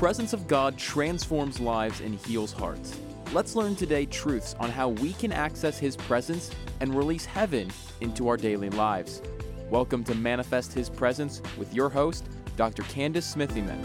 presence of God transforms lives and heals hearts. Let's learn today truths on how we can access His presence and release heaven into our daily lives. Welcome to Manifest His Presence with your host, Dr. Candice Smithyman.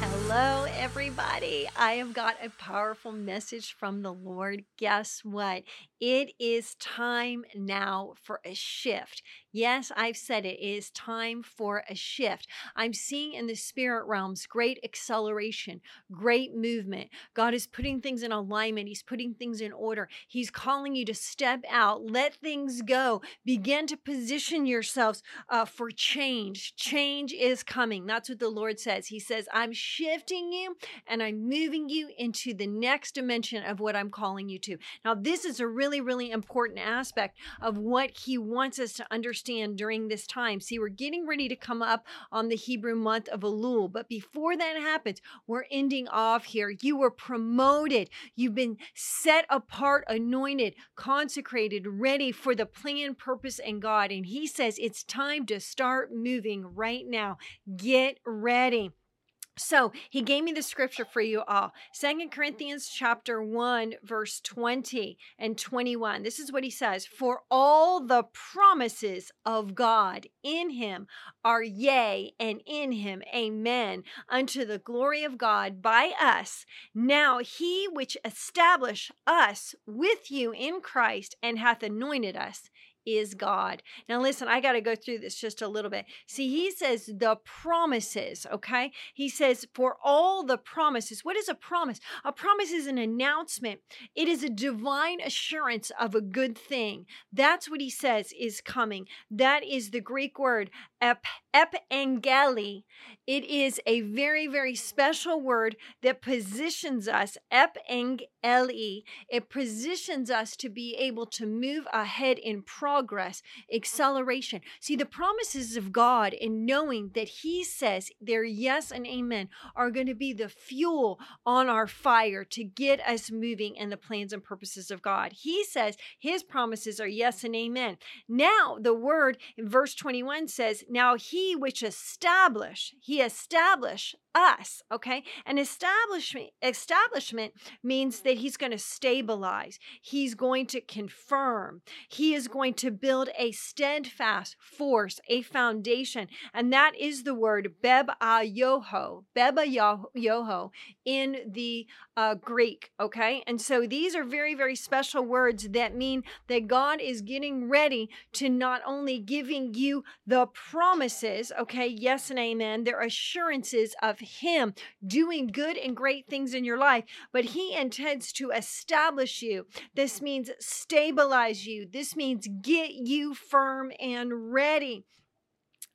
Hello, everybody. I have got a powerful message from the Lord. Guess what? It is time now for a shift. Yes, I've said it. It is time for a shift. I'm seeing in the spirit realms great acceleration, great movement. God is putting things in alignment, He's putting things in order. He's calling you to step out, let things go, begin to position yourselves uh, for change. Change is coming. That's what the Lord says. He says, I'm shifting you and I'm moving you into the next dimension of what I'm calling you to. Now, this is a really, really important aspect of what He wants us to understand understand during this time. See, we're getting ready to come up on the Hebrew month of Elul, but before that happens, we're ending off here. You were promoted, you've been set apart, anointed, consecrated, ready for the plan, purpose, and God. And He says it's time to start moving right now. Get ready. So he gave me the scripture for you all. Second Corinthians chapter 1, verse 20 and 21. This is what he says For all the promises of God in him are yea, and in him amen, unto the glory of God by us. Now he which established us with you in Christ and hath anointed us is God. Now, listen, I got to go through this just a little bit. See, he says the promises, okay? He says, for all the promises. What is a promise? A promise is an announcement, it is a divine assurance of a good thing. That's what he says is coming. That is the Greek word ep, epangeli. It is a very, very special word that positions us, epangeli. It positions us to be able to move ahead in progress progress, acceleration. See, the promises of God in knowing that He says their yes and amen are going to be the fuel on our fire to get us moving in the plans and purposes of God. He says His promises are yes and amen. Now, the word in verse 21 says, Now He which establish, He establish us okay and establishment establishment means that he's going to stabilize he's going to confirm he is going to build a steadfast force a foundation and that is the word beba yoho beba yoho in the uh, greek okay and so these are very very special words that mean that god is getting ready to not only giving you the promises okay yes and amen their assurances of him doing good and great things in your life, but He intends to establish you. This means stabilize you. This means get you firm and ready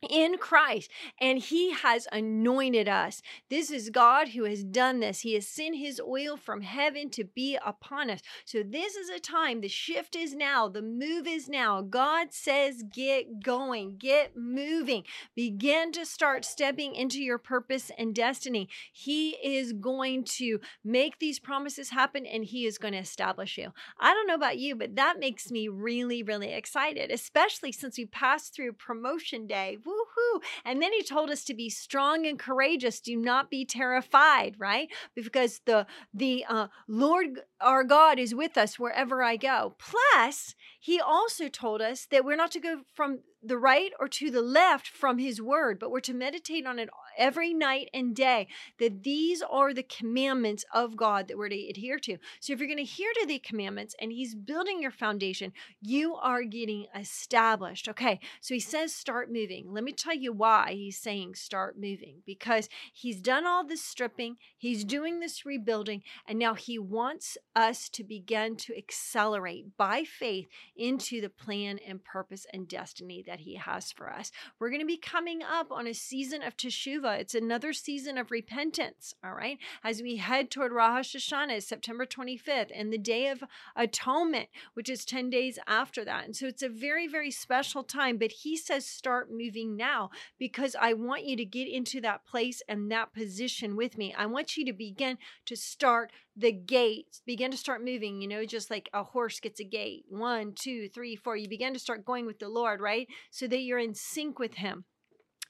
in Christ, and He has anointed us. This is God who has done this. He has sent His oil from heaven to be upon us. So, this is a time, the shift is now, the move is now. God says, Get going, get moving, begin to start stepping into your purpose and destiny. He is going to make these promises happen and He is going to establish you. I don't know about you, but that makes me really, really excited, especially since we passed through promotion day. Woo woohoo. And then he told us to be strong and courageous. Do not be terrified, right? Because the the uh, Lord our God is with us wherever I go. Plus, he also told us that we're not to go from the right or to the left from his word, but we're to meditate on it every night and day. That these are the commandments of God that we're to adhere to. So if you're going to adhere to the commandments and he's building your foundation, you are getting established. Okay, so he says start moving. Let me tell you why he's saying start moving because he's done all this stripping, he's doing this rebuilding, and now he wants us to begin to accelerate by faith into the plan and purpose and destiny that he has for us. We're going to be coming up on a season of Teshuvah It's another season of repentance, all right? As we head toward Rosh Hashanah, September 25th, and the Day of Atonement, which is 10 days after that. And so it's a very, very special time. But he says, start moving now because I want you to get into that place and that position with me. I want you to begin to start the gates begin to start moving you know just like a horse gets a gate one two three four you begin to start going with the lord right so that you're in sync with him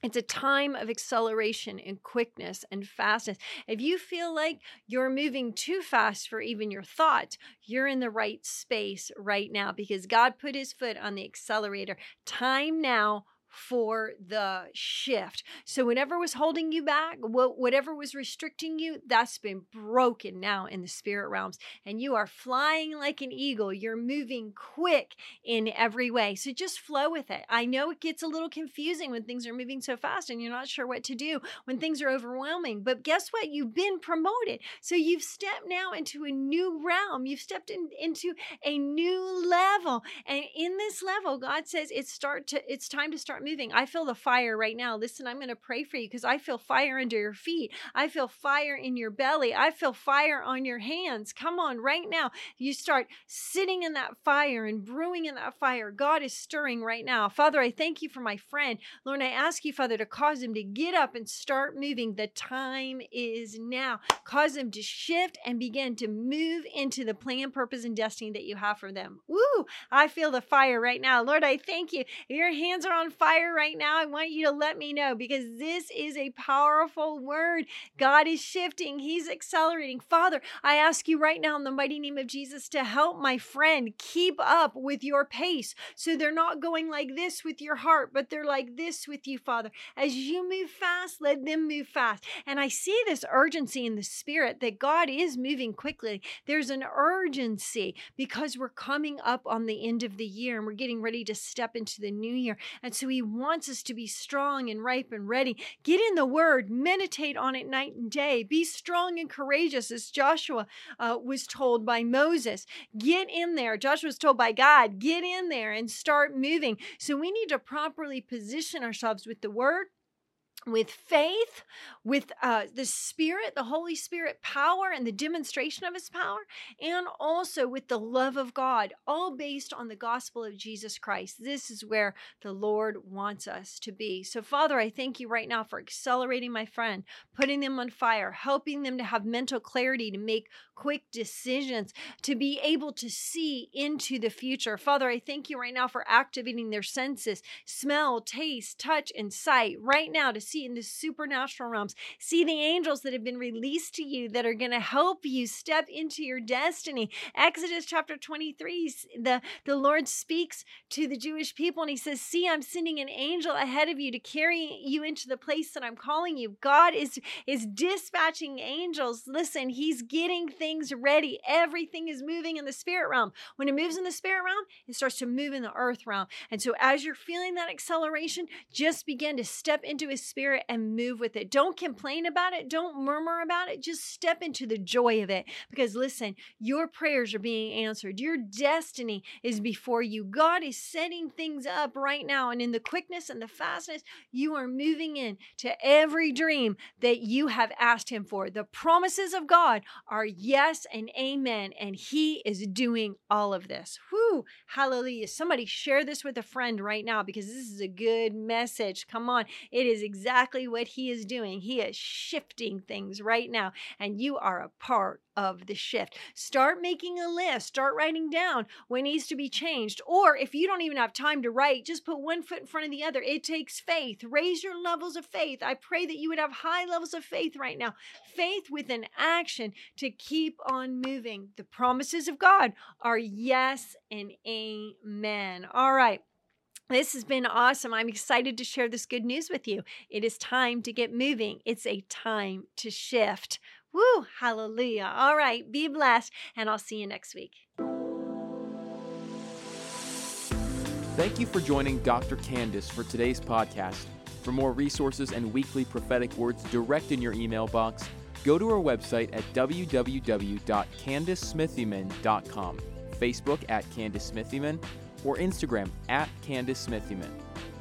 it's a time of acceleration and quickness and fastness. If you feel like you're moving too fast for even your thought, you're in the right space right now because God put his foot on the accelerator. Time now for the shift. So, whatever was holding you back, whatever was restricting you, that's been broken now in the spirit realms. And you are flying like an eagle. You're moving quick in every way. So, just flow with it. I know it gets a little confusing when things are moving so fast and you're not sure what to do, when things are overwhelming. But guess what? You've been promoted. So, you've stepped now into a new realm. You've stepped in, into a new level. And in this level, God says it's start to it's time to start moving. I feel the fire right now. Listen, I'm going to pray for you because I feel fire under your feet. I feel fire in your belly. I feel fire on your hands. Come on, right now. You start sitting in that fire and brewing in that fire. God is stirring right now. Father, I thank you for my friend. Lord, I ask you, Father, to cause him to get up and start moving. The time is now. Cause him to shift and begin to move into the plan, purpose, and destiny that you have for them. Woo! I feel the fire right now. Lord, I thank you. Your hands are on fire fire right now, I want you to let me know because this is a powerful word. God is shifting, He's accelerating. Father, I ask you right now in the mighty name of Jesus to help my friend keep up with your pace so they're not going like this with your heart, but they're like this with you, Father. As you move fast, let them move fast. And I see this urgency in the spirit that God is moving quickly. There's an urgency because we're coming up on the end of the year and we're getting ready to step into the new year. And so He wants us to be strong and ripe and ready. Get in the word, meditate on it night and day. Be strong and courageous, as Joshua uh, was told by Moses. Get in there. Joshua was told by God, get in there and start moving. So we need to properly position ourselves with the word with faith, with uh, the Spirit, the Holy Spirit power and the demonstration of His power, and also with the love of God, all based on the gospel of Jesus Christ. This is where the Lord wants us to be. So, Father, I thank you right now for accelerating my friend, putting them on fire, helping them to have mental clarity to make quick decisions, to be able to see into the future. Father, I thank you right now for activating their senses smell, taste, touch, and sight right now to see in the supernatural realms. See the angels that have been released to you that are going to help you step into your destiny. Exodus chapter 23, the, the Lord speaks to the Jewish people and he says, See, I'm sending an angel ahead of you to carry you into the place that I'm calling you. God is, is dispatching angels. Listen, he's getting things ready. Everything is moving in the spirit realm. When it moves in the spirit realm, it starts to move in the earth realm. And so as you're feeling that acceleration, just begin to step into his spirit and move with it. Don't complain about it. Don't murmur about it. Just step into the joy of it. Because listen, your prayers are being answered. Your destiny is before you. God is setting things up right now. And in the quickness and the fastness, you are moving in to every dream that you have asked Him for. The promises of God are yes and amen. And He is doing all of this. Whoo, hallelujah. Somebody share this with a friend right now because this is a good message. Come on. It is exactly exactly what he is doing. He is shifting things right now, and you are a part of the shift. Start making a list, start writing down what needs to be changed. Or if you don't even have time to write, just put one foot in front of the other. It takes faith. Raise your levels of faith. I pray that you would have high levels of faith right now. Faith with an action to keep on moving. The promises of God are yes and amen. All right. This has been awesome. I'm excited to share this good news with you. It is time to get moving. It's a time to shift. Woo, hallelujah. All right, be blessed, and I'll see you next week. Thank you for joining Dr. Candice for today's podcast. For more resources and weekly prophetic words direct in your email box, go to our website at www.candicesmithyman.com, Facebook at Candice Smithyman, or Instagram at Candice Smithyman.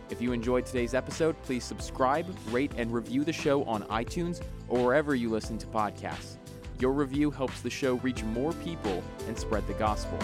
If you enjoyed today's episode, please subscribe, rate, and review the show on iTunes or wherever you listen to podcasts. Your review helps the show reach more people and spread the gospel.